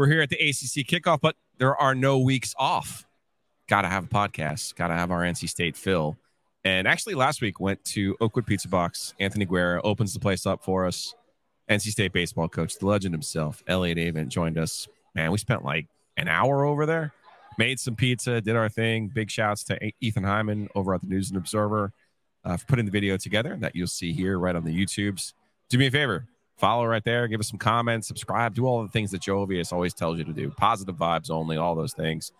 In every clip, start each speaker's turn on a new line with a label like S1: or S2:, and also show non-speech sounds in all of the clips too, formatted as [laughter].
S1: We're here at the ACC kickoff, but there are no weeks off. Got to have a podcast. Got to have our NC State fill. And actually, last week went to Oakwood Pizza Box. Anthony Guerra opens the place up for us. NC State baseball coach, the legend himself, Elliott Avent, joined us. Man, we spent like an hour over there. Made some pizza, did our thing. Big shouts to Ethan Hyman over at the News and Observer uh, for putting the video together that you'll see here right on the YouTubes. Do me a favor, follow right there, give us some comments, subscribe, do all the things that Jovius always tells you to do. Positive vibes only, all those things.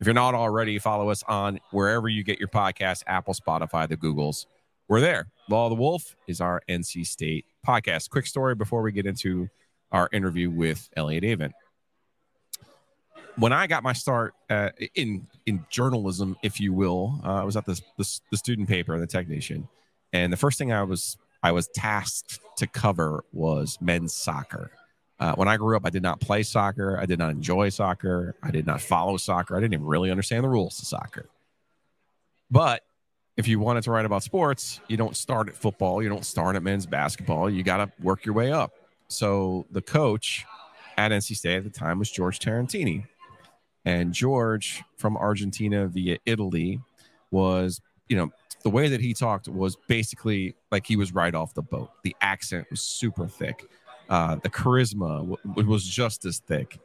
S1: If you're not already, follow us on wherever you get your podcast Apple, Spotify, the Googles. We're there. Law of the Wolf is our NC State podcast. Quick story before we get into our interview with Elliott Avent. When I got my start uh, in in journalism, if you will, uh, I was at the, the, the student paper, the Technician, and the first thing I was I was tasked to cover was men's soccer. Uh, when I grew up, I did not play soccer. I did not enjoy soccer. I did not follow soccer. I didn't even really understand the rules of soccer. But if you wanted to write about sports, you don't start at football. You don't start at men's basketball. You got to work your way up. So the coach at NC State at the time was George Tarantini. And George from Argentina via Italy was, you know, the way that he talked was basically like he was right off the boat. The accent was super thick. Uh, the charisma w- was just as thick.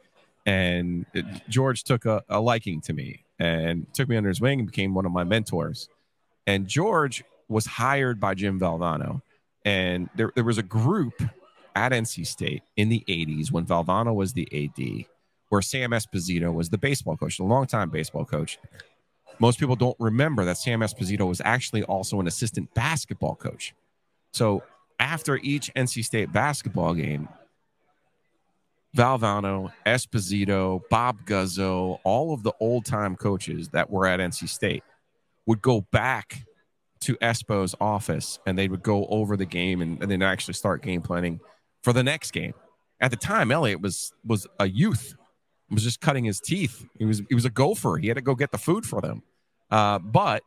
S1: And it, George took a, a liking to me and took me under his wing and became one of my mentors. And George was hired by Jim Valvano. And there, there was a group at NC State in the 80s when Valvano was the AD, where Sam Esposito was the baseball coach, the longtime baseball coach. Most people don't remember that Sam Esposito was actually also an assistant basketball coach. So after each NC State basketball game, Valvano, Esposito, Bob Guzzo, all of the old time coaches that were at NC State would go back to Espo's office and they would go over the game and, and then actually start game planning for the next game. At the time, Elliott was was a youth, was just cutting his teeth. He was he was a gopher. He had to go get the food for them. Uh, but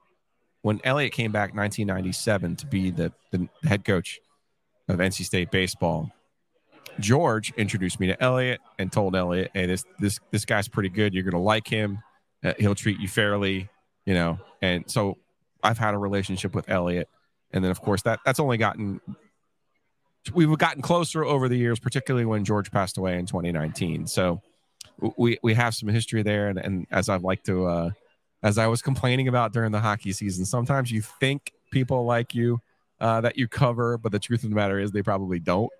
S1: when Elliott came back 1997 to be the, the head coach of NC State baseball, George introduced me to Elliott and told Elliott, "Hey, this this this guy's pretty good. You're gonna like him. Uh, he'll treat you fairly, you know." And so I've had a relationship with Elliott, and then of course that that's only gotten we've gotten closer over the years, particularly when George passed away in 2019. So we we have some history there, and, and as I'd like to, uh, as I was complaining about during the hockey season, sometimes you think people like you uh, that you cover, but the truth of the matter is they probably don't.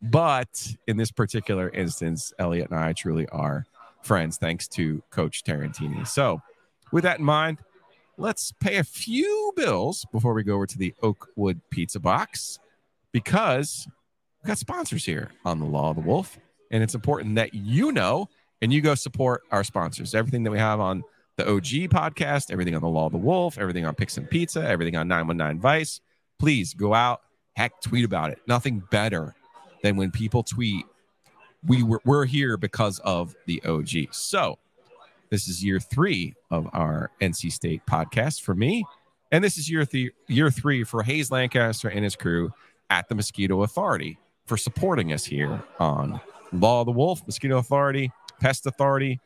S1: But in this particular instance, Elliott and I truly are friends, thanks to Coach Tarantini. So, with that in mind, let's pay a few bills before we go over to the Oakwood Pizza Box because we've got sponsors here on the Law of the Wolf. And it's important that you know and you go support our sponsors. Everything that we have on the OG podcast, everything on the Law of the Wolf, everything on Picks and Pizza, everything on 919 Vice. Please go out, heck, tweet about it. Nothing better than when people tweet, we were, we're here because of the OG. So this is year three of our NC State podcast for me. And this is year, th- year three for Hayes Lancaster and his crew at the Mosquito Authority for supporting us here on Law of the Wolf, Mosquito Authority, Pest Authority,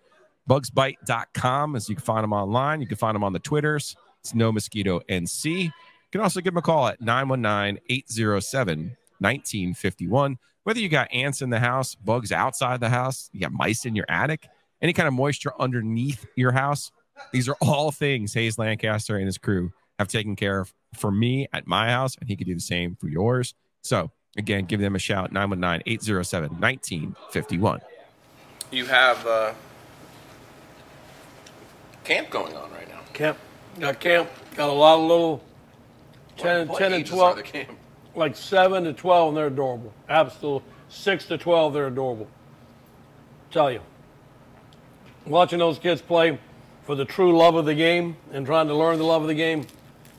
S1: bugsbite.com, as you can find them online. You can find them on the Twitters. It's No Mosquito NC. You can also give them a call at 919 807 1951. Whether you got ants in the house, bugs outside the house, you got mice in your attic, any kind of moisture underneath your house, these are all things Hayes Lancaster and his crew have taken care of for me at my house, and he could do the same for yours. So, again, give them a shout 919 807 1951. You have uh, camp going on right now.
S2: Camp. Got camp. Got a lot of little 10,
S1: What
S2: 10 and
S1: ages are
S2: 12.
S1: the camp?
S2: Like 7 to 12, and they're adorable. Absolutely. 6 to 12, they're adorable. Tell you. watching those kids play for the true love of the game and trying to learn the love of the game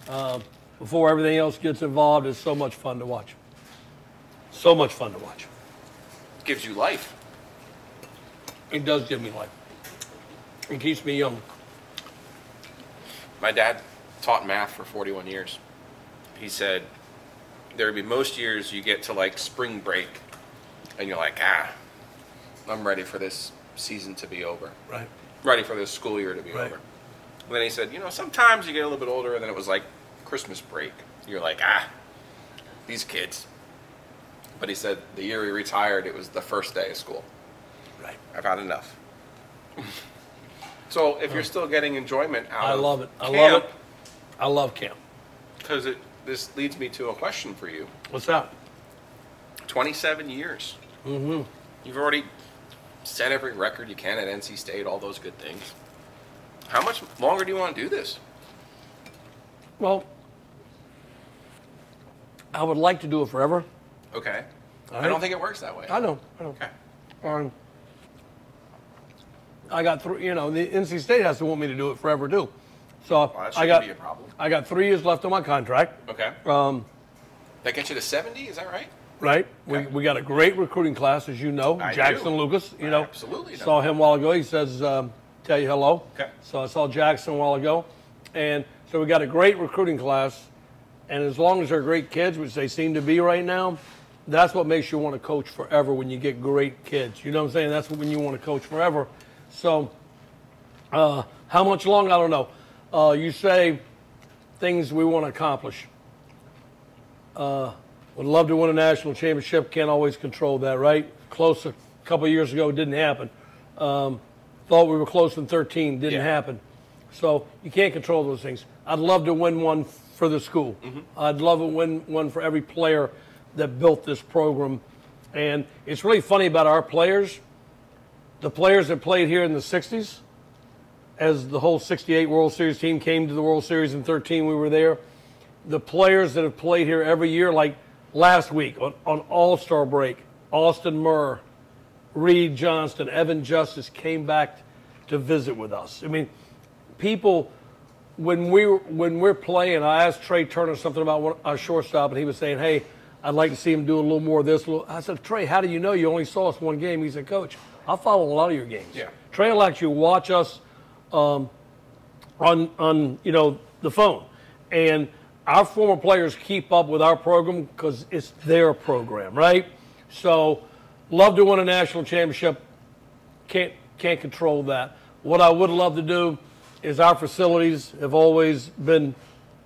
S2: uh, before everything else gets involved is so much fun to watch. So much fun to watch.
S1: Gives you life.
S2: It does give me life. It keeps me young.
S1: My dad taught math for 41 years. He said there would be most years you get to like spring break and you're like, ah, I'm ready for this season to be over.
S2: Right.
S1: Ready for this school year to be
S2: Right.
S1: over. And then he said, you know, sometimes you get a little bit older and then it was like Christmas break. You're like, ah, these kids. But he said the year he retired, it was the first day of school.
S2: Right.
S1: I've had enough. [laughs] so if you're still getting enjoyment out
S2: I
S1: of
S2: love it. I love it. I love camp.
S1: because it this leads me to a question for you.
S2: What's that?
S1: 27 years. Mm-hmm. You've already set every record you can at NC State, all those good things. How much longer do you want to do this?
S2: Well, I would like to do it forever.
S1: Okay.
S2: All
S1: I
S2: right.
S1: don't think it works that way.
S2: I know. I know.
S1: Okay.
S2: Um, I got three. You know, the NC State has to want me to do it forever too. So
S1: Well,
S2: I got
S1: be a problem.
S2: I got three years left on my contract.
S1: Okay.
S2: Um,
S1: that gets you to 70, is that right?
S2: right. We,
S1: Okay.
S2: we got a great recruiting class, as you know.
S1: I
S2: Jackson
S1: do.
S2: Lucas. You
S1: I
S2: know,
S1: absolutely know.
S2: saw him a while ago. He says, um, "Tell you hello."
S1: Okay.
S2: So I saw Jackson a while ago, and so we got a great recruiting class. And as long as they're great kids, which they seem to be right now, that's what makes you want to coach forever when you get great kids. You know what I'm saying? That's when you want to coach forever. So, uh, how much long? I don't know. Uh, you say things we want to accomplish. Uh, would love to win a national championship. Can't always control that, right? Close a couple years ago, didn't happen. Um, thought we were close in 13, didn't
S1: Yeah.
S2: happen. So you can't control those things. I'd love to win one for the school. I'd love to win one for every player that built this program. And it's really funny about our players. The players that played here in the 60s, as the whole 68 World Series team came to the World Series in 13, we were there. The players that have played here every year, like last week on, on All Star break, Austin Murr, Reid Johnston, Evan Justice came back to visit with us. I mean, people, when we were- when we're playing, I asked Trey Turner something about one, our shortstop, and he was saying, "Hey, I'd like to see him do a little more of this." I said, "Trey, how do you know you only saw us one game?" He said, "Coach, I follow a lot of your games.
S1: Yeah.
S2: Trey will actually watch us um, on on you know the phone, and our former players keep up with our program because it's their program, right? So, love to win a national championship. Can't can't control that. What I would love to do is our facilities have always been,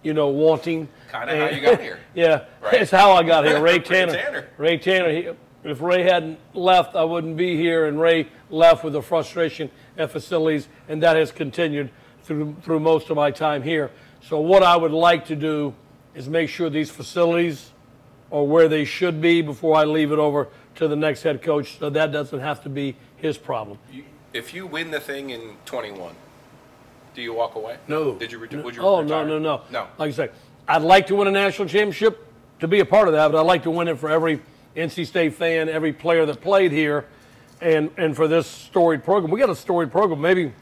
S2: you know, wanting.
S1: Kinda how you got [laughs] here.
S2: yeah,
S1: Right.
S2: it's how I got here. Ray [laughs]
S1: Ray
S2: Tanner.
S1: Tanner.
S2: Ray Tanner. He, if Ray hadn't left, I wouldn't be here, and Ray left with the frustration at facilities, and that has continued through through most of my time here. So what I would like to do is make sure these facilities are where they should be before I leave it over to the next head coach, so that doesn't have to be his problem.
S1: You, if you win the thing in 21, do you walk away?
S2: No.
S1: Did you? Re-
S2: No.
S1: Would you?
S2: Oh
S1: retire?
S2: no, no, no.
S1: No.
S2: Like I say, I'd like to win a national championship to be a part of that, but I'd like to win it for every NC State fan, every player that played here, and and for this storied program. We got a storied program. Maybe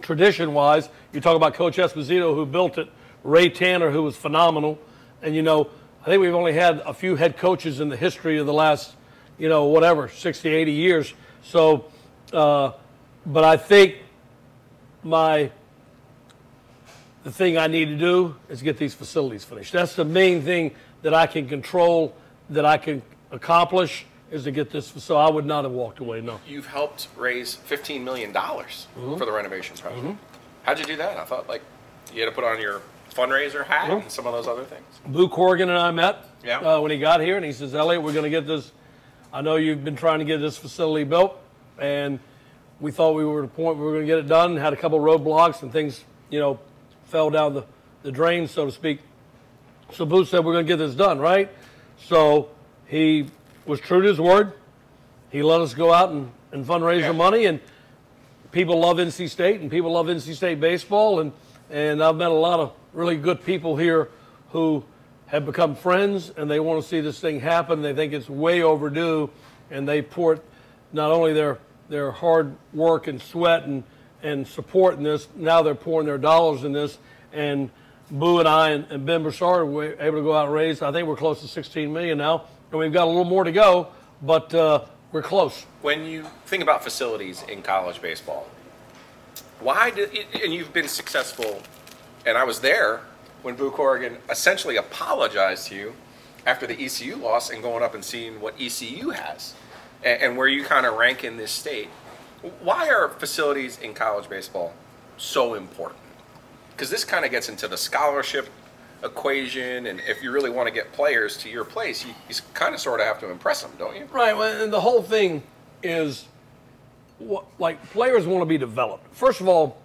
S2: tradition-wise, you talk about Coach Esposito who built it, Ray Tanner who was phenomenal, and you know, I think we've only had a few head coaches in the history of the last, you know, whatever, 60, 80 years. So, uh, but I think my the thing I need to do is get these facilities finished. That's the main thing that I can control, that I can accomplish, is to get this. So I would not have walked away. No.
S1: You've helped raise 15 million dollars
S2: Mm-hmm.
S1: for the renovation project. How'd you do that? I thought like you had to put on your fundraiser hat and some of those other things.
S2: Boo Corrigan and I met
S1: Yeah.
S2: uh, when he got here, and he says, "Elliott, we're going to get this. I know you've been trying to get this facility built, and we thought we were at a point where we were going to get it done. Had a couple roadblocks and things, you know, fell down the, the drain, so to speak. So Boo said, we're going to get this done, right? So he was true to his word. He let us go out and, and fundraise the money, and people love NC State, and people love NC State baseball, and and I've met a lot of really good people here who have become friends, and they want to see this thing happen. They think it's way overdue, and they put not only their their hard work and sweat and, and support in this. Now they're pouring their dollars in this. And Boo and I and, and Ben Broussard were able to go out and raise, I think we're close to 16 million now. And we've got a little more to go, but uh, we're close.
S3: When you think about facilities in college baseball, why did and you've been successful, and I was there when Boo Corrigan essentially apologized to you after the ECU loss and going up and seeing what ECU has and, and where you kind of rank in this state. Why are facilities in college baseball so important? Because this kind of gets into the scholarship equation, and if you really want to get players to your place, you, you kind of sort of have to impress them, don't you?
S2: Right, well, and the whole thing is what, like players want to be developed. First of all,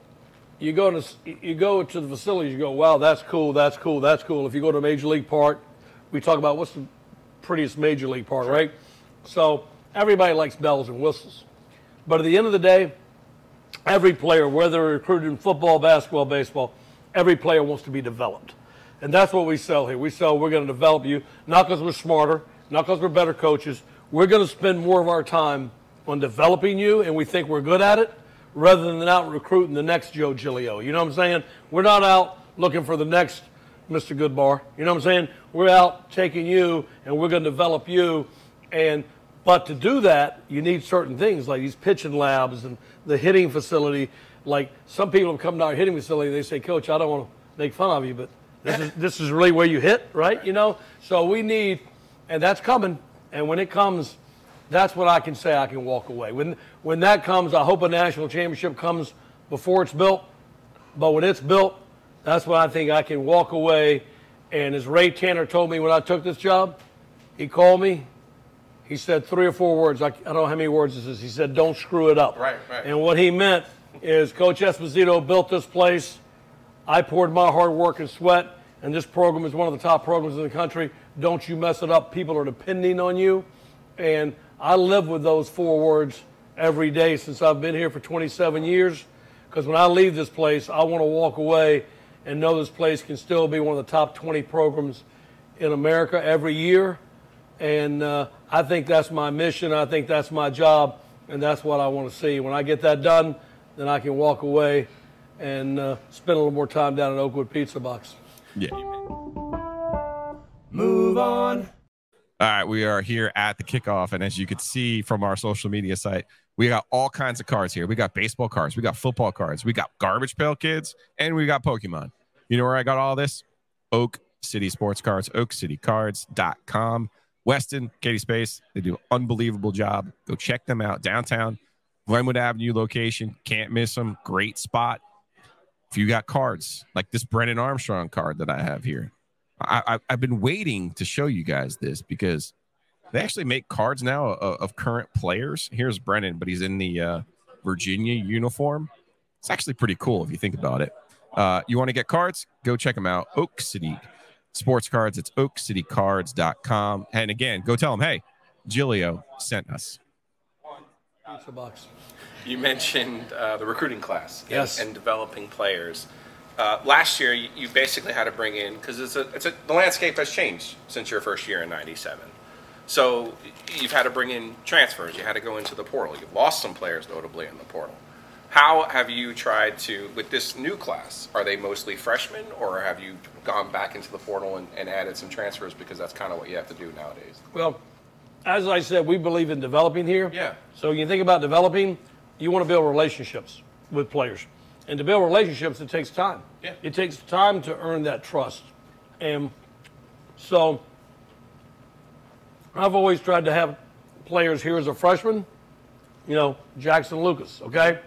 S2: you go to you go to the facilities, you go, wow, that's cool, that's cool, that's cool. If you go to a major league park, we talk about what's the prettiest major league park, right? So everybody likes bells and whistles, but at the end of the day, every player, whether recruited in football, basketball, baseball, every player wants to be developed. And that's what we sell here. We sell we're going to develop you, not because we're smarter, not because we're better coaches. We're going to spend more of our time on developing you, and we think we're good at it, rather than out recruiting the next Joe Giglio. You know what I'm saying? We're not out looking for the next Mr. Goodbar. You know what I'm saying? We're out taking you, and we're going to develop you. And but to do that, you need certain things like these pitching labs and the hitting facility. Like some people have come to our hitting facility, and they say, Coach, I don't want to make fun of you, but this is this is really where you hit, right? You know. So we need, and that's coming. And when it comes, that's when I can say I can walk away. When when that comes, I hope a national championship comes before it's built. But when it's built, that's when I think I can walk away. And as Ray Tanner told me when I took this job, he called me. He said three or four words. I, I don't know how many words this is. He said, "Don't screw it up."
S3: Right, right.
S2: And what he meant is, Coach Esposito built this place. I poured my hard work and sweat, and this program is one of the top programs in the country. Don't you mess it up. People are depending on you. And I live with those four words every day since I've been here for 27 years. Because when I leave this place, I want to walk away and know this place can still be one of the top 20 programs in America every year. And uh, I think that's my mission. I think that's my job. And that's what I want to see. When I get that done, then I can walk away and uh, spend a little more time down at Oakwood Pizza Box.
S1: Yeah.
S4: Move on.
S1: All right, we are here at the kickoff, and as you can see from our social media site, we got all kinds of cards here. We got baseball cards, we got football cards, we got garbage pail kids, and we got Pokemon. You know where I got all this? Oak City Sports Cards, oakcitycards.com. Weston, Katie Space, they do an unbelievable job. Go check them out downtown, Glenwood Avenue location. Can't miss them. Great spot. If you got cards like this Brennan Armstrong card that I have here, I, have been waiting to show you guys this because they actually make cards now of, of current players. Here's Brennan, but he's in the uh, Virginia uniform. It's actually pretty cool if you think about it. Uh, you want to get cards? Go check them out. Oak City Sports Cards. It's oakcitycards.com. And again, go tell them, hey, Giglio sent us.
S2: Pizza box.
S3: You mentioned uh, the recruiting class and-
S2: Yes.
S3: and, developing players. Uh, last year, you, you basically had to bring in because it's a, it's a, the landscape has changed since your first year in '97. So you've had to bring in transfers. You had to go into the portal. You've lost some players, notably in the portal. How have you tried to with this new class? Are they mostly freshmen, or have you gone back into the portal and, and added some transfers because that's kind of what you have to do nowadays?
S2: Well, as I said, we believe in developing here.
S3: Yeah.
S2: So you think about developing, you want to build relationships with players. And to build relationships, it takes time.
S3: Yeah.
S2: It takes time to earn that trust. And so I've always tried to have players here as a freshman, you know, Jackson Lucas, okay?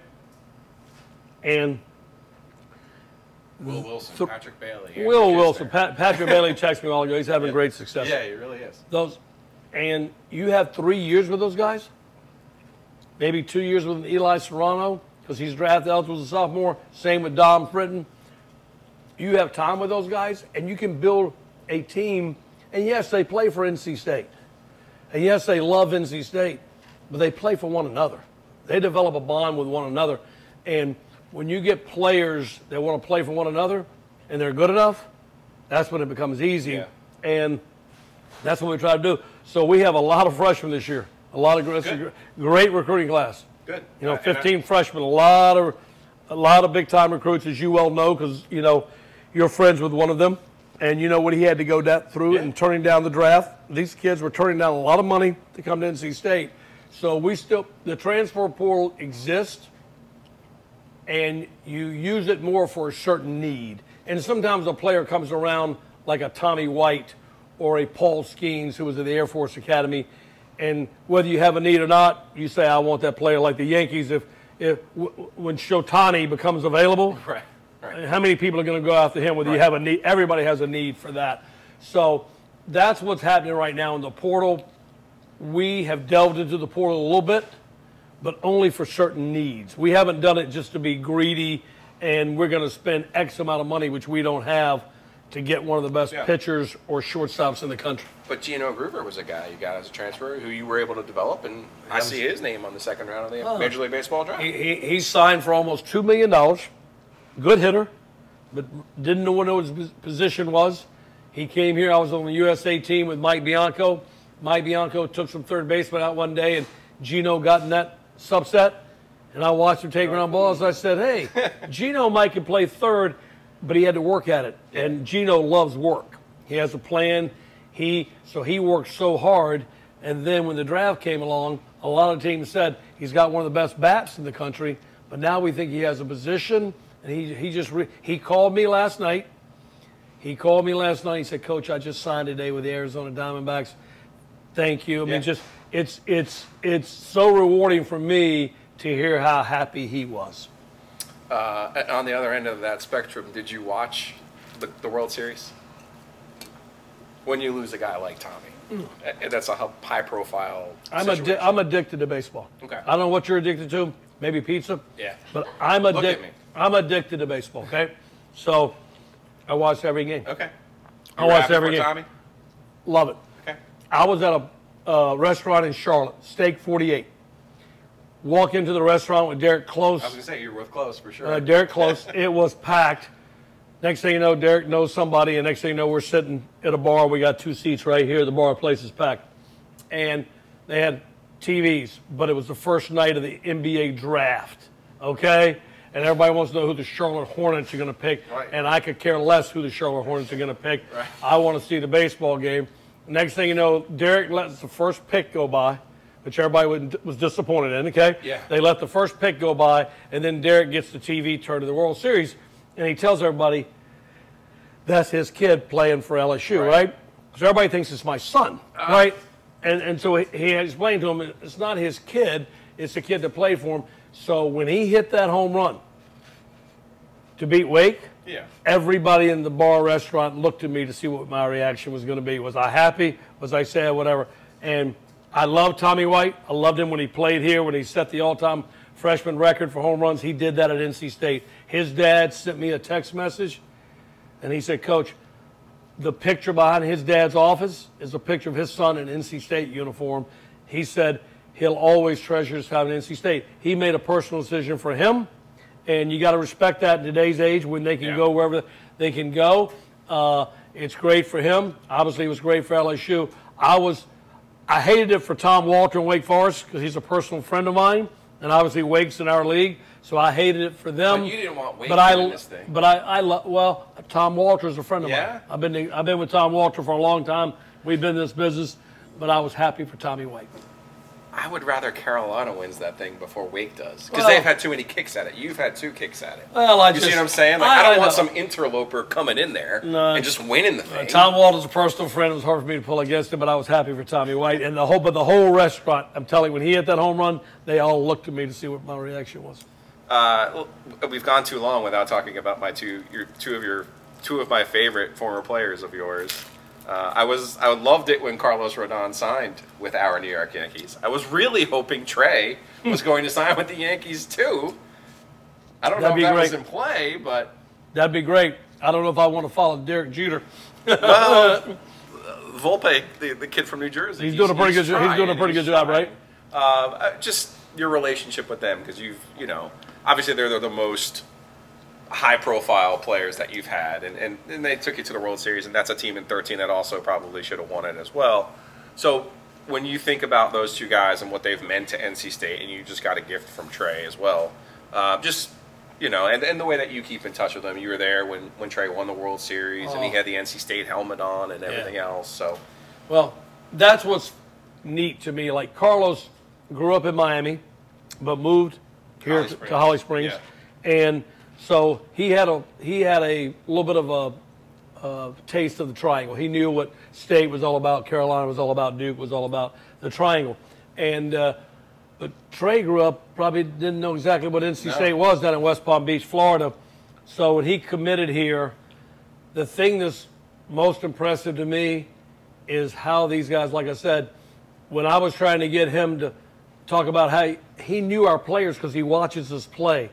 S2: And
S3: Will Wilson,
S2: So-
S3: Patrick Bailey,
S2: Will Wilson. Pat, Patrick Bailey texts me all ago. He's having [laughs] great success.
S3: Yeah, he really is.
S2: those and you have three years with those guys? Maybe two years with eli serrano because he's drafted eligible as a sophomore. Same with dom fritton. You have time with those guys and you can build a team. And yes they play for nc state. And yes they love nc state but they play for one another. They develop a bond with one another. And when you get players that want to play for one another and they're good enough that's when it becomes easy.
S3: Yeah.
S2: and that's what we try to do. So we have a lot of freshmen this year. A lot of it's a gr- great recruiting class.
S1: Good.
S2: You know,
S1: Uh, and I-
S2: 15 freshmen, a lot of a lot of big time recruits, as you well know, because you know you're friends with one of them, and you know what he had to go that through
S1: Yeah.
S2: and turning down the draft. These kids were turning down a lot of money to come to NC State, so we still the transfer portal exists, and you use it more for a certain need. And sometimes a player comes around like a Tommy White or a Paul Skenes who was at the Air Force Academy, and whether you have a need or not, you say, "I want that player." Like the Yankees, if if w- when Shotani becomes available, [laughs]
S1: Right. Right.
S2: how many people are going to go after him? Whether you have a need, everybody has a need for that. So that's what's happening right now in the portal. We have delved into the portal a little bit, but only for certain needs. We haven't done it just to be greedy and we're going to spend X amount of money, which we don't have, to get one of the best
S1: Yeah.
S2: pitchers or shortstops in the country.
S1: But Gino Groover was a guy you got as a transfer who you were able to develop, and I see his name on the second round of the
S2: Oh.
S1: Major League Baseball draft.
S2: He, he, he signed for almost $2 million. Good hitter, but didn't know what his position was. He came here. I was on the USA team with Mike Bianco. Mike Bianco took some third baseman out one day, and Gino got in that subset. And I watched him take oh. around balls. I said, hey, [laughs] Gino might can play third, but he had to work at it. And Gino loves work. He has a plan. He so he worked so hard. And then when the draft came along, a lot of teams said he's got one of the best bats in the country. But now we think he has a position. And he he just re, he called me last night. He called me last night. He said, "Coach, I just signed today with the Arizona Diamondbacks. Thank you. I
S1: Yeah.
S2: mean, just it's it's it's so rewarding for me to hear how happy he was."
S1: Uh, on the other end of that spectrum, did you watch the, the World Series? When you lose a guy like Tommy, Uh, that's a high profile.
S2: I'm
S1: situation.
S2: addi- I'm addicted to baseball.
S1: Okay.
S2: I don't know what you're addicted to. Maybe pizza.
S1: Yeah.
S2: But I'm
S1: Look at
S2: addicted.
S1: me.
S2: I'm addicted to baseball. Okay. So I watch every game.
S1: Okay.
S2: I
S1: You were
S2: watched
S1: happy
S2: every game.
S1: Tommy?
S2: Love it.
S1: Okay.
S2: I was at a uh, restaurant in Charlotte, Steak 48. Walk into the restaurant with Derek Close.
S1: I was gonna say you're with close for sure.
S2: Uh, Derek Close. [laughs] it was packed. Next thing you know, Derek knows somebody, and next thing you know, we're sitting at a bar. We got two seats right here. The bar place is packed, and they had TVs. But it was the first night of the NBA draft. Okay, and everybody wants to know who the Charlotte Hornets are going to pick,
S1: Right.
S2: and I could care less who the Charlotte Hornets are going to pick.
S1: Right.
S2: I want to see the baseball game. Next thing you know, Derek lets the first pick go by, which everybody was- was disappointed in. Okay,
S1: Yeah.
S2: they let the first pick go by, and then Derek gets the TV turn to the World Series, and he tells everybody that's his kid playing for LSU,
S1: Right.
S2: right? So everybody thinks it's my son, uh. right? And and so he, he explained to him it's not his kid, it's the kid that played for him. So when he hit that home run to beat Wake,
S1: yeah.
S2: everybody in the bar restaurant looked at me to see what my reaction was going to be. Was I happy? Was I sad? Whatever. And I love Tommy White. I loved him when he played here, when he set the all-time freshman record for home runs. He did that at NC State. His dad sent me a text message, and he said, "Coach, the picture behind his dad's office is a picture of his son in NC State uniform." He said he'll always treasure his time in NC State. He made a personal decision for him, and you got to respect that in today's age when they can
S1: Yeah.
S2: go wherever they can go. Uh, it's great for him. Obviously, it was great for LSU. I was, I hated it for Tom Walter in Wake Forest because he's a personal friend of mine, and obviously Wake's in our league, so I hated it for them.
S1: But you didn't want Wake
S2: but I,
S1: this thing.
S2: But I, I love. Well, Tom Walter's a friend of
S1: Yeah?
S2: mine. I've been, I've been with Tom Walter for a long time. We've been in this business, but I was happy for Tommy White.
S1: I would rather Carolina wins that thing before Wake does because
S2: Well-
S1: they've had too many kicks at it. You've had two kicks at it.
S2: Well, I
S1: you
S2: just,
S1: see what I'm saying? Like
S2: I-
S1: I, don't
S2: I
S1: want some interloper coming in there
S2: No.
S1: and just winning the thing.
S2: Tom Walter's a personal friend. It was hard for me to pull against him, but I was happy for Tommy White and the whole. But the whole restaurant, I'm telling you, when he hit that home run, they all looked at me to see what my reaction was.
S1: Uh, we've gone too long without talking about my two, your two of your, two of my favorite former players of yours. Uh, I was, I loved it when Carlos Rodon signed with our New York Yankees. I was really hoping Trey was going to sign with the Yankees too. I don't
S2: That'd
S1: know if that was
S2: great.
S1: in play, but
S2: That'd be great. I don't know if I want to follow Derek Jeter.
S1: well, [laughs] Volpe, the, the kid from New Jersey,
S2: He's doing a pretty good. He's doing a pretty good job,
S1: trying.
S2: right?
S1: Uh, just your relationship with them because you've you know obviously they're, they're the most high profile players that you've had and, and, and they took you to the world series and that's a team in 13 that also probably should have won it as well so
S3: when you think about those two guys and what they've meant to NC State, and you just got a gift from Trey as well, uh, just you know, and, and the way that you keep in touch with them, you were there when, when Trey won the World Series, and he
S2: Oh.
S3: had the NC State helmet on and everything else. So,
S2: Well, that's what's neat to me. Like Carlos grew up in Miami, but moved here
S3: Holly
S2: to, to Holly Springs, and so he had a he had a little bit of a, taste of the triangle. He knew what state was all about, Carolina was all about, Duke was all about the triangle, and. Uh, but Trey grew up, probably didn't know exactly what NC
S3: No.
S2: State was down in West Palm Beach, Florida. So when he committed here, the thing that's most impressive to me is how these guys, like I said, when I was trying to get him to talk about how he, he knew our players because he watches us play.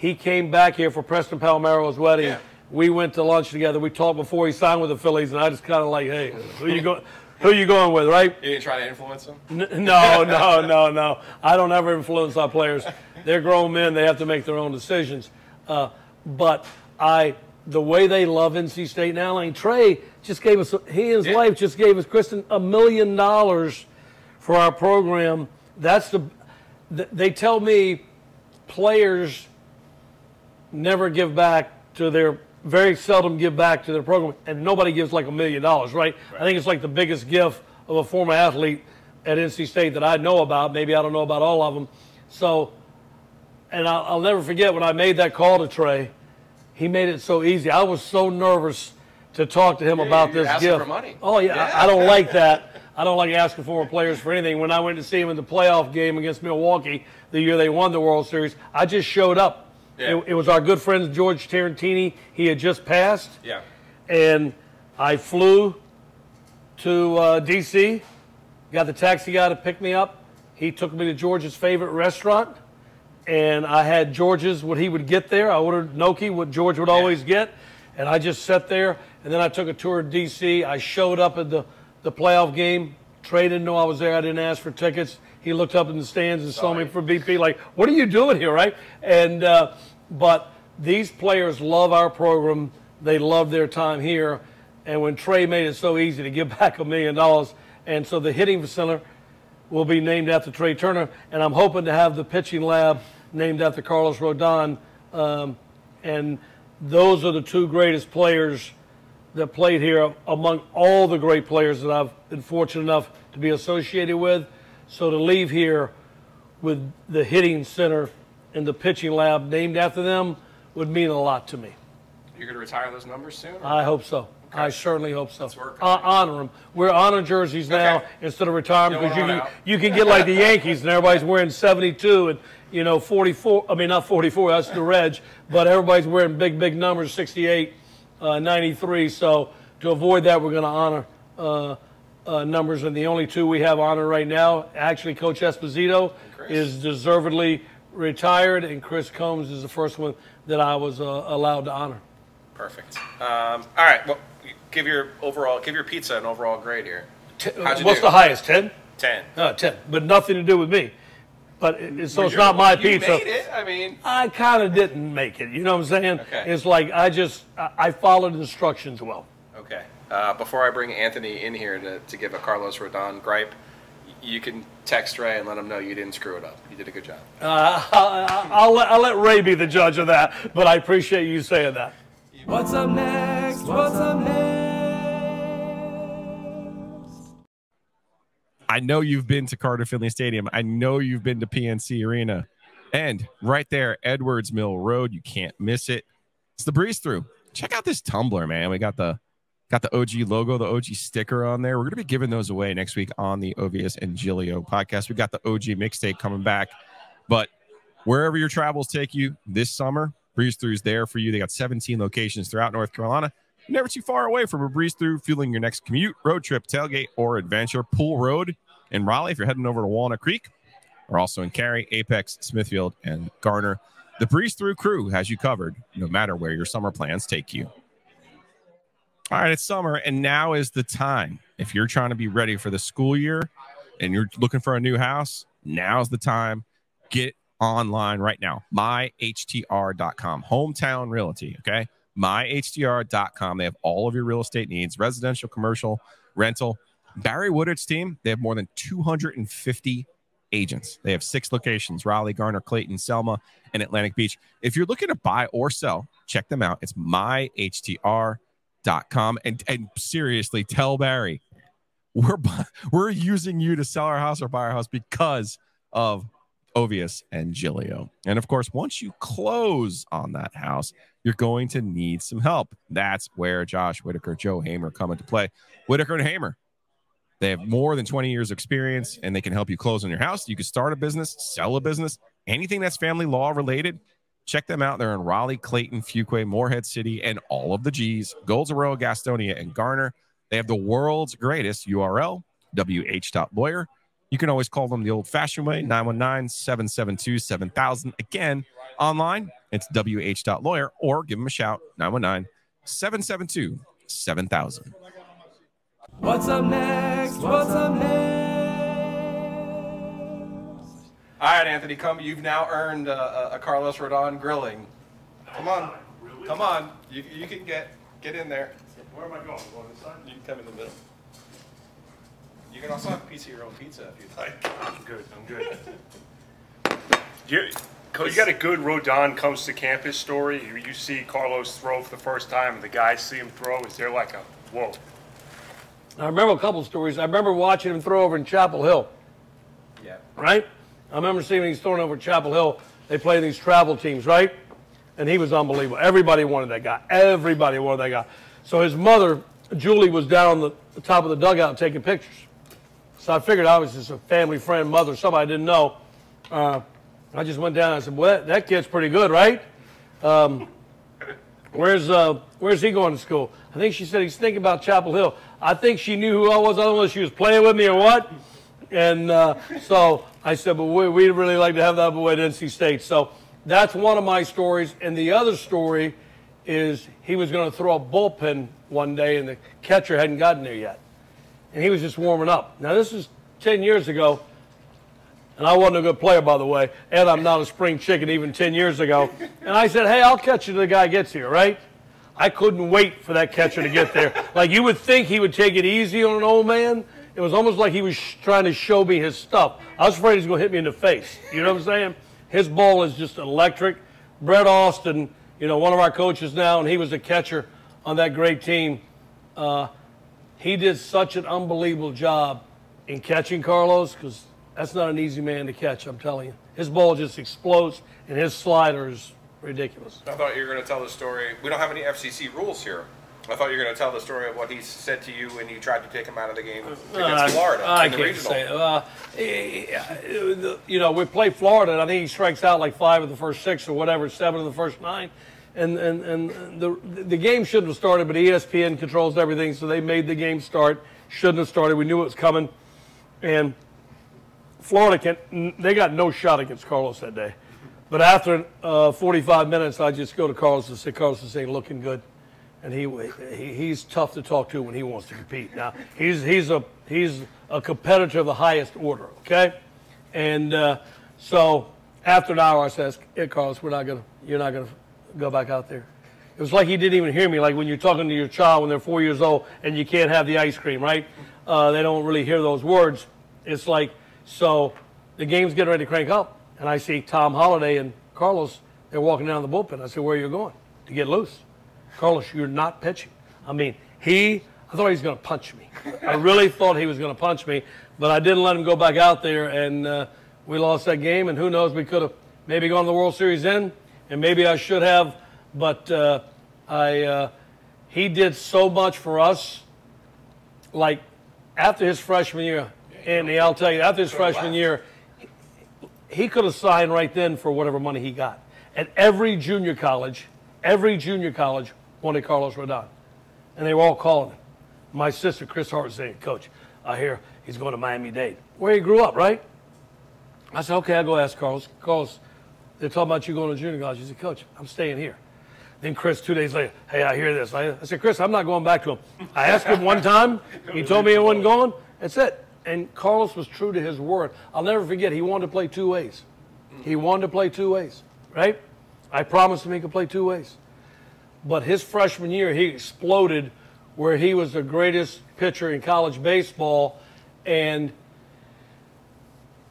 S2: He came back here for Preston Palmeiro's wedding.
S3: Yeah.
S2: We went to lunch together. We talked before he signed with the Phillies, and I just kind of like, hey, who you going? Who you going with, right?
S3: you didn't try to influence him?
S2: N- No, no, no, no. I don't ever influence our players. They're grown men. They have to make their own decisions. Uh, but I, the way they love NC State now, like Trey just gave us, he and his
S3: Yeah.
S2: wife just gave us, Kristen, a million dollars for our program. That's the, they tell me players never give back to their very seldom give back to their program and nobody gives like a million dollars right? i think it's like the biggest gift of a former athlete at nc state that i know about. Maybe i don't know about all of them. So and i'll, I'll never forget when i made that call to trey he made it so easy. I was so nervous to talk to him
S3: Yeah,
S2: about
S3: you're
S2: this gift.
S3: for money.
S2: oh yeah,
S3: Yeah.
S2: I, I don't like that. [laughs] I don't like asking former players for anything. When i went to see him in the playoff game against milwaukee the year they won the world series i just showed up
S3: Yeah.
S2: it, it was our good friend George Tarantini. He had just passed,
S3: Yeah.
S2: and I flew to uh, D.C. Got the taxi guy to pick me up. He took me to George's favorite restaurant, and I had George's what he would get there. I ordered gnocchi, what George would always get, and I just sat there. And then I took a tour of D.C. I showed up at the the playoff game. Trey didn't know I was there. I didn't ask for tickets. He looked up in the stands and saw me for BP. Like, what are you doing here, right? And uh, but these players love our program. They love their time here. And when Trey made it so easy to give [laughs] back a million dollars, and so the hitting center will be named after Trey Turner, and I'm hoping to have the pitching lab named after Carlos Rodon. Um, and those are the two greatest players that played here among all the great players that I've been fortunate enough to be associated with. So to leave here with the hitting center and the pitching lab named after them would mean a lot to me.
S3: You're going to retire those numbers soon? or-
S2: I hope so. I certainly hope so.
S3: Let's work
S2: Uh, honor them. We're honor jerseys now
S3: Okay.
S2: instead of retirement because you can,
S3: out.
S2: you can get like the [laughs] Yankees and everybody's wearing 72 and you know 44. I mean not 44. That's the reg, but everybody's wearing big big numbers 68, uh, 93. So to avoid that, we're going to honor. Uh, uh, numbers, and the only two we have honor right now, actually, Coach Esposito is deservedly retired, and Chris Combs is the first one that I was uh, allowed to honor.
S3: Perfect. Um, all right. Well, give your overall, give your pizza an overall grade here. How'd you
S2: What's
S3: do?
S2: the highest? 10?
S3: Ten.
S2: Uh, 10. But nothing to do with me. But it, so it's not my
S3: you
S2: pizza.
S3: made it. I mean,
S2: I kind of didn't make it. You know what I'm saying?
S3: Okay.
S2: It's like I just, I, I followed instructions well.
S3: okay. Uh, before I bring Anthony in here to, to give a Carlos Rodon gripe, you can text Ray and let him know you didn't screw it up. You did a good job.
S2: Uh, I, I'll, let, I'll let Ray be the judge of that, but I appreciate you saying that.
S5: What's up next? What's up next?
S1: I know you've been to Carter Finley Stadium. I know you've been to PNC Arena. And right there, Edwards Mill Road, you can't miss it. It's the breeze through. Check out this tumbler, man. We got the got the OG logo, the OG sticker on there. We're gonna be giving those away next week on the Ovies and Giglio podcast. We got the OG mixtape coming back. But wherever your travels take you this summer, Breeze Through's there for you. They got 17 locations throughout North Carolina. Never too far away from a breeze through, fueling your next commute, road trip, tailgate, or adventure. Pool Road in Raleigh if you're heading over to Walnut Creek. We're also in Cary, Apex, Smithfield, and Garner. The Breeze Through crew has you covered no matter where your summer plans take you. All right, it's summer, and now is the time. If you're trying to be ready for the school year and you're looking for a new house, now's the time. Get online right now. MyHTR.com, hometown realty. Okay. MyHTR.com. They have all of your real estate needs residential, commercial, rental. Barry Woodard's team, they have more than 250 agents. They have six locations Raleigh, Garner, Clayton, Selma, and Atlantic Beach. If you're looking to buy or sell, check them out. It's myhtr.com. Dot com and, and seriously, tell Barry, we're, [laughs] we're using you to sell our house or buy our house because of Ovies and Giglio. And of course, once you close on that house, you're going to need some help. That's where Josh Whitaker, Joe Hamer come into play. Whitaker and Hamer, they have more than 20 years experience and they can help you close on your house. You can start a business, sell a business, anything that's family law related. Check them out. They're in Raleigh, Clayton, Fuquay, Morehead City, and all of the G's, Goldsboro, Gastonia, and Garner. They have the world's greatest URL, wh.lawyer. You can always call them the old fashioned way, 919 772 7000. Again, online, it's wh.lawyer, or give them a shout, 919 772 7000.
S5: What's up next? What's up next?
S3: All right, Anthony, come. You've now earned uh, a, a Carlos Rodon grilling. Come on, come on. You, you can get get in there.
S6: Where am I going? Going this side?
S3: You can come in the middle. You can also have a piece of your own pizza if you'd like.
S6: I'm good. I'm good. [laughs] you, you got a good Rodon comes to campus story. You, you see Carlos throw for the first time, and the guys see him throw. Is there like a whoa?
S2: I remember a couple stories. I remember watching him throw over in Chapel Hill.
S3: Yeah.
S2: right? I remember seeing he's throwing over Chapel Hill. They play these travel teams, right? And he was unbelievable. Everybody wanted that guy. Everybody wanted that guy. So his mother, Julie, was down on the, the top of the dugout taking pictures. So I figured I was just a family friend, mother, somebody I didn't know. Uh, I just went down and I said, well, that, that kid's pretty good, right? Um, where's, uh, where's he going to school? I think she said he's thinking about Chapel Hill. I think she knew who I was. I don't know if she was playing with me or what. And uh, so I said, but we, we'd really like to have that boy at NC State. So that's one of my stories. And the other story is he was going to throw a bullpen one day, and the catcher hadn't gotten there yet. And he was just warming up. Now, this is 10 years ago, and I wasn't a good player, by the way, and I'm not a spring chicken even 10 years ago. And I said, hey, I'll catch you till the guy gets here, right? I couldn't wait for that catcher to get there. Like you would think he would take it easy on an old man. It was almost like he was sh- trying to show me his stuff. I was afraid he was going to hit me in the face. You know what I'm saying? His ball is just electric. Brett Austin, you know, one of our coaches now, and he was a catcher on that great team. Uh, he did such an unbelievable job in catching Carlos because that's not an easy man to catch, I'm telling you. His ball just explodes, and his slider is ridiculous.
S3: I thought you were going to tell the story. We don't have any FCC rules here. I thought you were going to tell the story of what he said to you when you tried to take him out of the game against
S2: Uh,
S3: Florida
S2: I
S3: in the
S2: can't
S3: regional.
S2: say. Uh, you know, we play Florida, and I think he strikes out like five of the first six or whatever, seven of the first nine. And and and the the game shouldn't have started, but ESPN controls everything, so they made the game start. Shouldn't have started. We knew it was coming, and Florida can. They got no shot against Carlos that day. But after uh, 45 minutes, I just go to Carlos and say, Carlos is saying looking good, and he, he he's tough to talk to when he wants to compete. Now he's he's a he's a competitor of the highest order. Okay, and uh, so after an hour, I says, "Hey, Carlos, we're not gonna you're not gonna go back out there." It was like he didn't even hear me. Like when you're talking to your child when they're four years old and you can't have the ice cream, right? Uh, they don't really hear those words. It's like so the game's getting ready to crank up, and I see Tom Holliday and Carlos. They're walking down the bullpen. I said, "Where are you going to get loose?" Carlos, you're not pitching. I mean, he. I thought he was going to punch me. I really thought he was going to punch me, but I didn't let him go back out there, and uh, we lost that game. And who knows? We could have maybe gone to the World Series then, and maybe I should have. But uh, I, uh, he did so much for us. Like after his freshman year, Andy, I'll tell you, after his freshman year, he could have signed right then for whatever money he got. At every junior college, every junior college wanted Carlos Rodon, and they were all calling him. My sister, Chris Hart, was saying, "Coach, I hear he's going to Miami Dade, where he grew up, right?" I said, "Okay, I'll go ask Carlos." Carlos, they're talking about you going to junior college. He said, "Coach, I'm staying here." Then Chris, two days later, hey, I hear this. I, I said, Chris, I'm not going back to him. I asked him one time. He told me he wasn't going. That's it. And Carlos was true to his word. I'll never forget, he wanted to play two ways. He wanted to play two ways, right? I promised him he could play two ways. But his freshman year, he exploded where he was the greatest pitcher in college baseball, and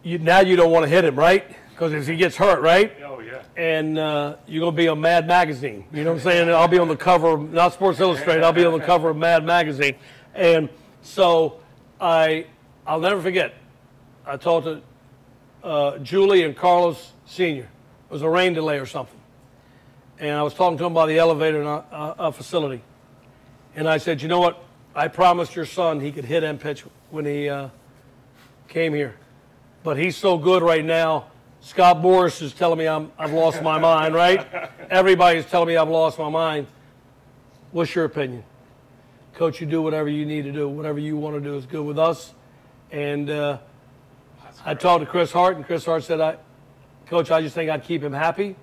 S2: you, now you don't want to hit him, right? Because if he gets hurt, right?
S6: Oh yeah.
S2: and uh, you're going to be on Mad Magazine. You know what I'm saying? I'll be on the cover, of, not Sports Illustrated. I'll be on the cover of Mad Magazine, and so I, I'll never forget. I talked to uh, Julie and Carlos Senior. It was a rain delay or something, and I was talking to him about the elevator in our, our facility, and I said, you know what? I promised your son he could hit and pitch when he uh, came here, but he's so good right now. Scott Boras is telling me I'm, I've lost my mind, right? Everybody's telling me I've lost my mind. What's your opinion? Coach, you do whatever you need to do. Whatever you want to do is good with us. And uh, I talked to Chris Hart, and Chris Hart said, I, Coach, I just think I'd keep him happy.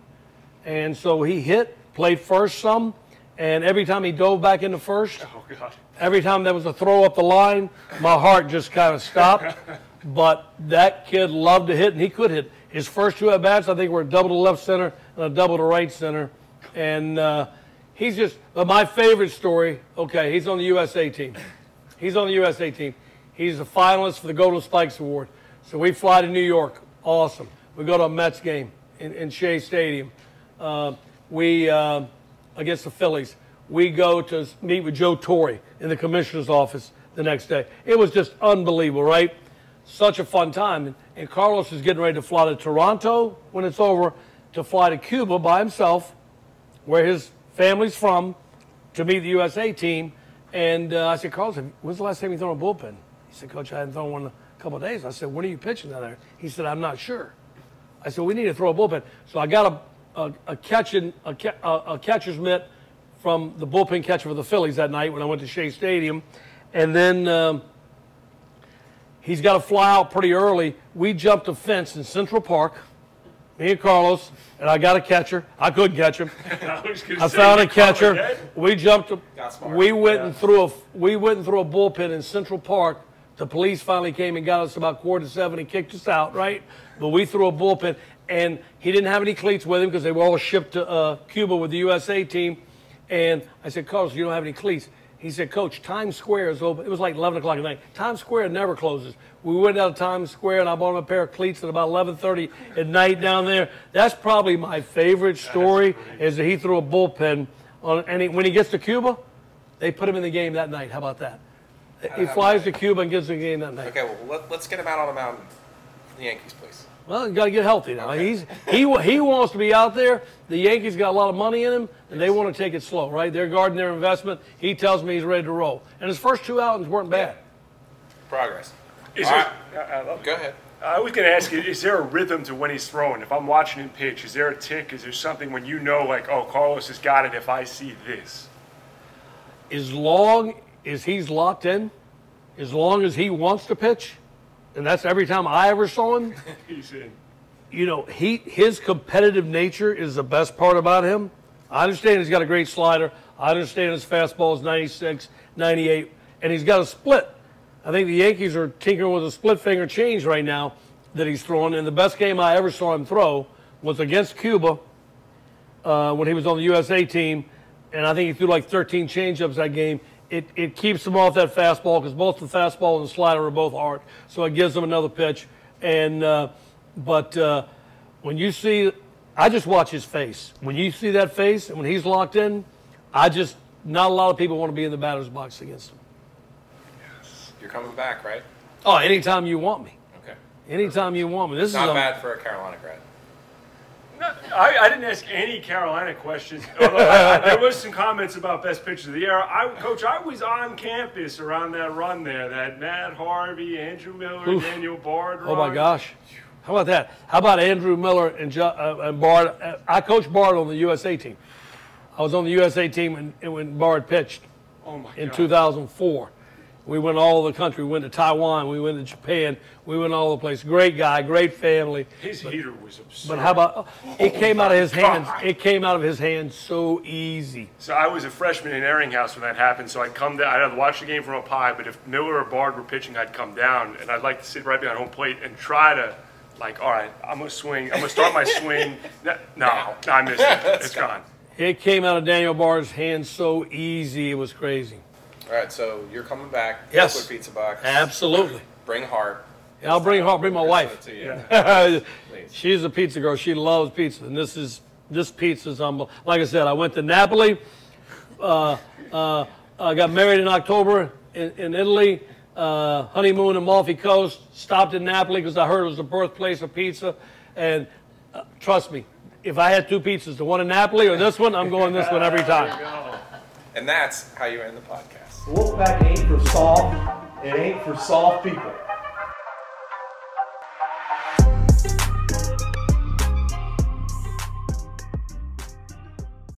S2: And so he hit, played first some, and every time he dove back into first,
S6: Oh God.
S2: every time there was a throw up the line, my heart just kind of stopped. [laughs] But that kid loved to hit, and he could hit. His first two at bats, I think, were a double to left center and a double to right center. And uh, he's just but my favorite story. Okay, he's on the USA team. He's on the USA team. He's a finalist for the Golden Spikes Award. So we fly to New York. Awesome. We go to a Mets game in, in Shea Stadium. Uh, we uh, against the Phillies. We go to meet with Joe Torre in the commissioner's office the next day. It was just unbelievable, right? Such a fun time. And, Carlos is getting ready to fly to Toronto when it's over to fly to Cuba by himself, where his family's from, to meet the USA team. And uh, I said, Carlos, when's the last time you thrown a bullpen? He said, Coach, I hadn't thrown one in a couple of days. I said, when are you pitching down there? He said, I'm not sure. I said, we need to throw a bullpen. So I got a, a, a, catching, a, a, a catcher's mitt from the bullpen catcher for the Phillies that night when I went to Shea Stadium. And then um, he's got to fly out pretty early. We jumped a fence in Central Park, me and Carlos, and I got a catcher. I couldn't catch him. [laughs]
S6: I
S2: I found a
S6: you call it
S2: catcher.
S6: dead?
S2: We jumped. A, we went and threw a. We went and threw a bullpen in Central Park. The police finally came and got us about quarter to seven and kicked us out, right? But we threw a bullpen, and he didn't have any cleats with him because they were all shipped to uh, Cuba with the USA team. And I said, Carlos, you don't have any cleats. He said, Coach, Times Square is open. It was like 11 o'clock at night. Times Square never closes. We went out of Times Square, and I bought him a pair of cleats at about 11:30 at night down there. That's probably my favorite story. Is that he threw a bullpen on, and he, when he gets to Cuba, they put him in the game that night. How about that? He flies to Cuba and gets the game that night.
S3: Okay, well let, let's get him out on the mound. The Yankees, please.
S2: Well, you got to get healthy now. He's he he wants to be out there. The Yankees got a lot of money in him, and they want to take it slow, right? They're guarding their investment. He tells me he's ready to roll, and his first two outings weren't bad.
S3: Progress.
S6: Is
S3: All
S6: there,
S3: right.
S6: I- I.
S3: Go ahead.
S6: I was going to ask you, is there a rhythm to when he's throwing? If I'm watching him pitch, is there a tick? Is there something when you know, like, oh, Carlos has got it if I see this?
S2: As long as he's locked in, as long as he wants to pitch, and that's every time I ever saw him. [laughs]
S6: He's in.
S2: you know, he his competitive nature is the best part about him. I understand he's got a great slider. I understand his fastball is 96, 98, and he's got a split. I think the Yankees are tinkering with a split finger change right now that he's throwing. And the best game I ever saw him throw was against Cuba uh, when he was on the USA team, and I think he threw like 13 changeups that game. It, it keeps them off that fastball because both the fastball and the slider are both hard, so it gives them another pitch. And uh, but uh, when you see, I just watch his face. When you see that face and when he's locked in, I just not a lot of people want to be in the batter's box against him.
S3: You're coming back, right?
S2: Oh, anytime you want me,
S3: Okay.
S2: anytime you want me. This
S3: Not
S2: is a,
S3: bad for a Carolina grad.
S6: No, I, I didn't ask any Carolina questions. [laughs] Although I, I, there was some comments about best pitcher of the year. I, Coach, I was on campus around that run there. That Matt Harvey, Andrew Miller,
S2: Oof.
S6: Daniel Bard. Run.
S2: Oh my gosh. How about that? How about Andrew Miller and, jo- uh, and Bard? Uh, I coached Bard on the USA team. I was on the USA team when, when Bard pitched
S6: Oh my
S2: in
S6: God.
S2: 2004. We went all over the country. We went to Taiwan. We went to Japan. We went all over the place. Great guy, great family.
S6: His heater was absurd.
S2: But how about it oh came out of his
S6: my
S2: hands? It came out of his hands so easy.
S6: So I was a freshman in Ehringhaus when that happened. So I'd come down. I'd watch the game from up high. But if Miller or Bard were pitching, I'd come down and I'd like to sit right behind home plate and try to, like, all right, I'm gonna swing. I'm gonna start my [laughs] swing. No, no, no, I missed it. It's gone.
S2: It came out of Daniel Bard's hands so easy. It was crazy.
S1: All right, so you're coming back.
S2: Yes.
S1: Liquid Pizza Box.
S2: Absolutely.
S1: Bring heart.
S2: Yeah, I'll bring her, bring my
S1: We'll
S2: wife.
S1: send it to you. Please.
S2: She's a pizza girl. She loves pizza, and this is this pizza's um. Like I said, I went to Napoli. Uh, uh, I got married in October in, in Italy. Uh, honeymoon in Amalfi Coast. Stopped in Napoli because I heard it was the birthplace of pizza. And uh, trust me, if I had two pizzas, the one in Napoli or this one, I'm going this one every time.
S1: And that's how you end the podcast.
S4: Wolfpack ain't for soft. It ain't for soft people.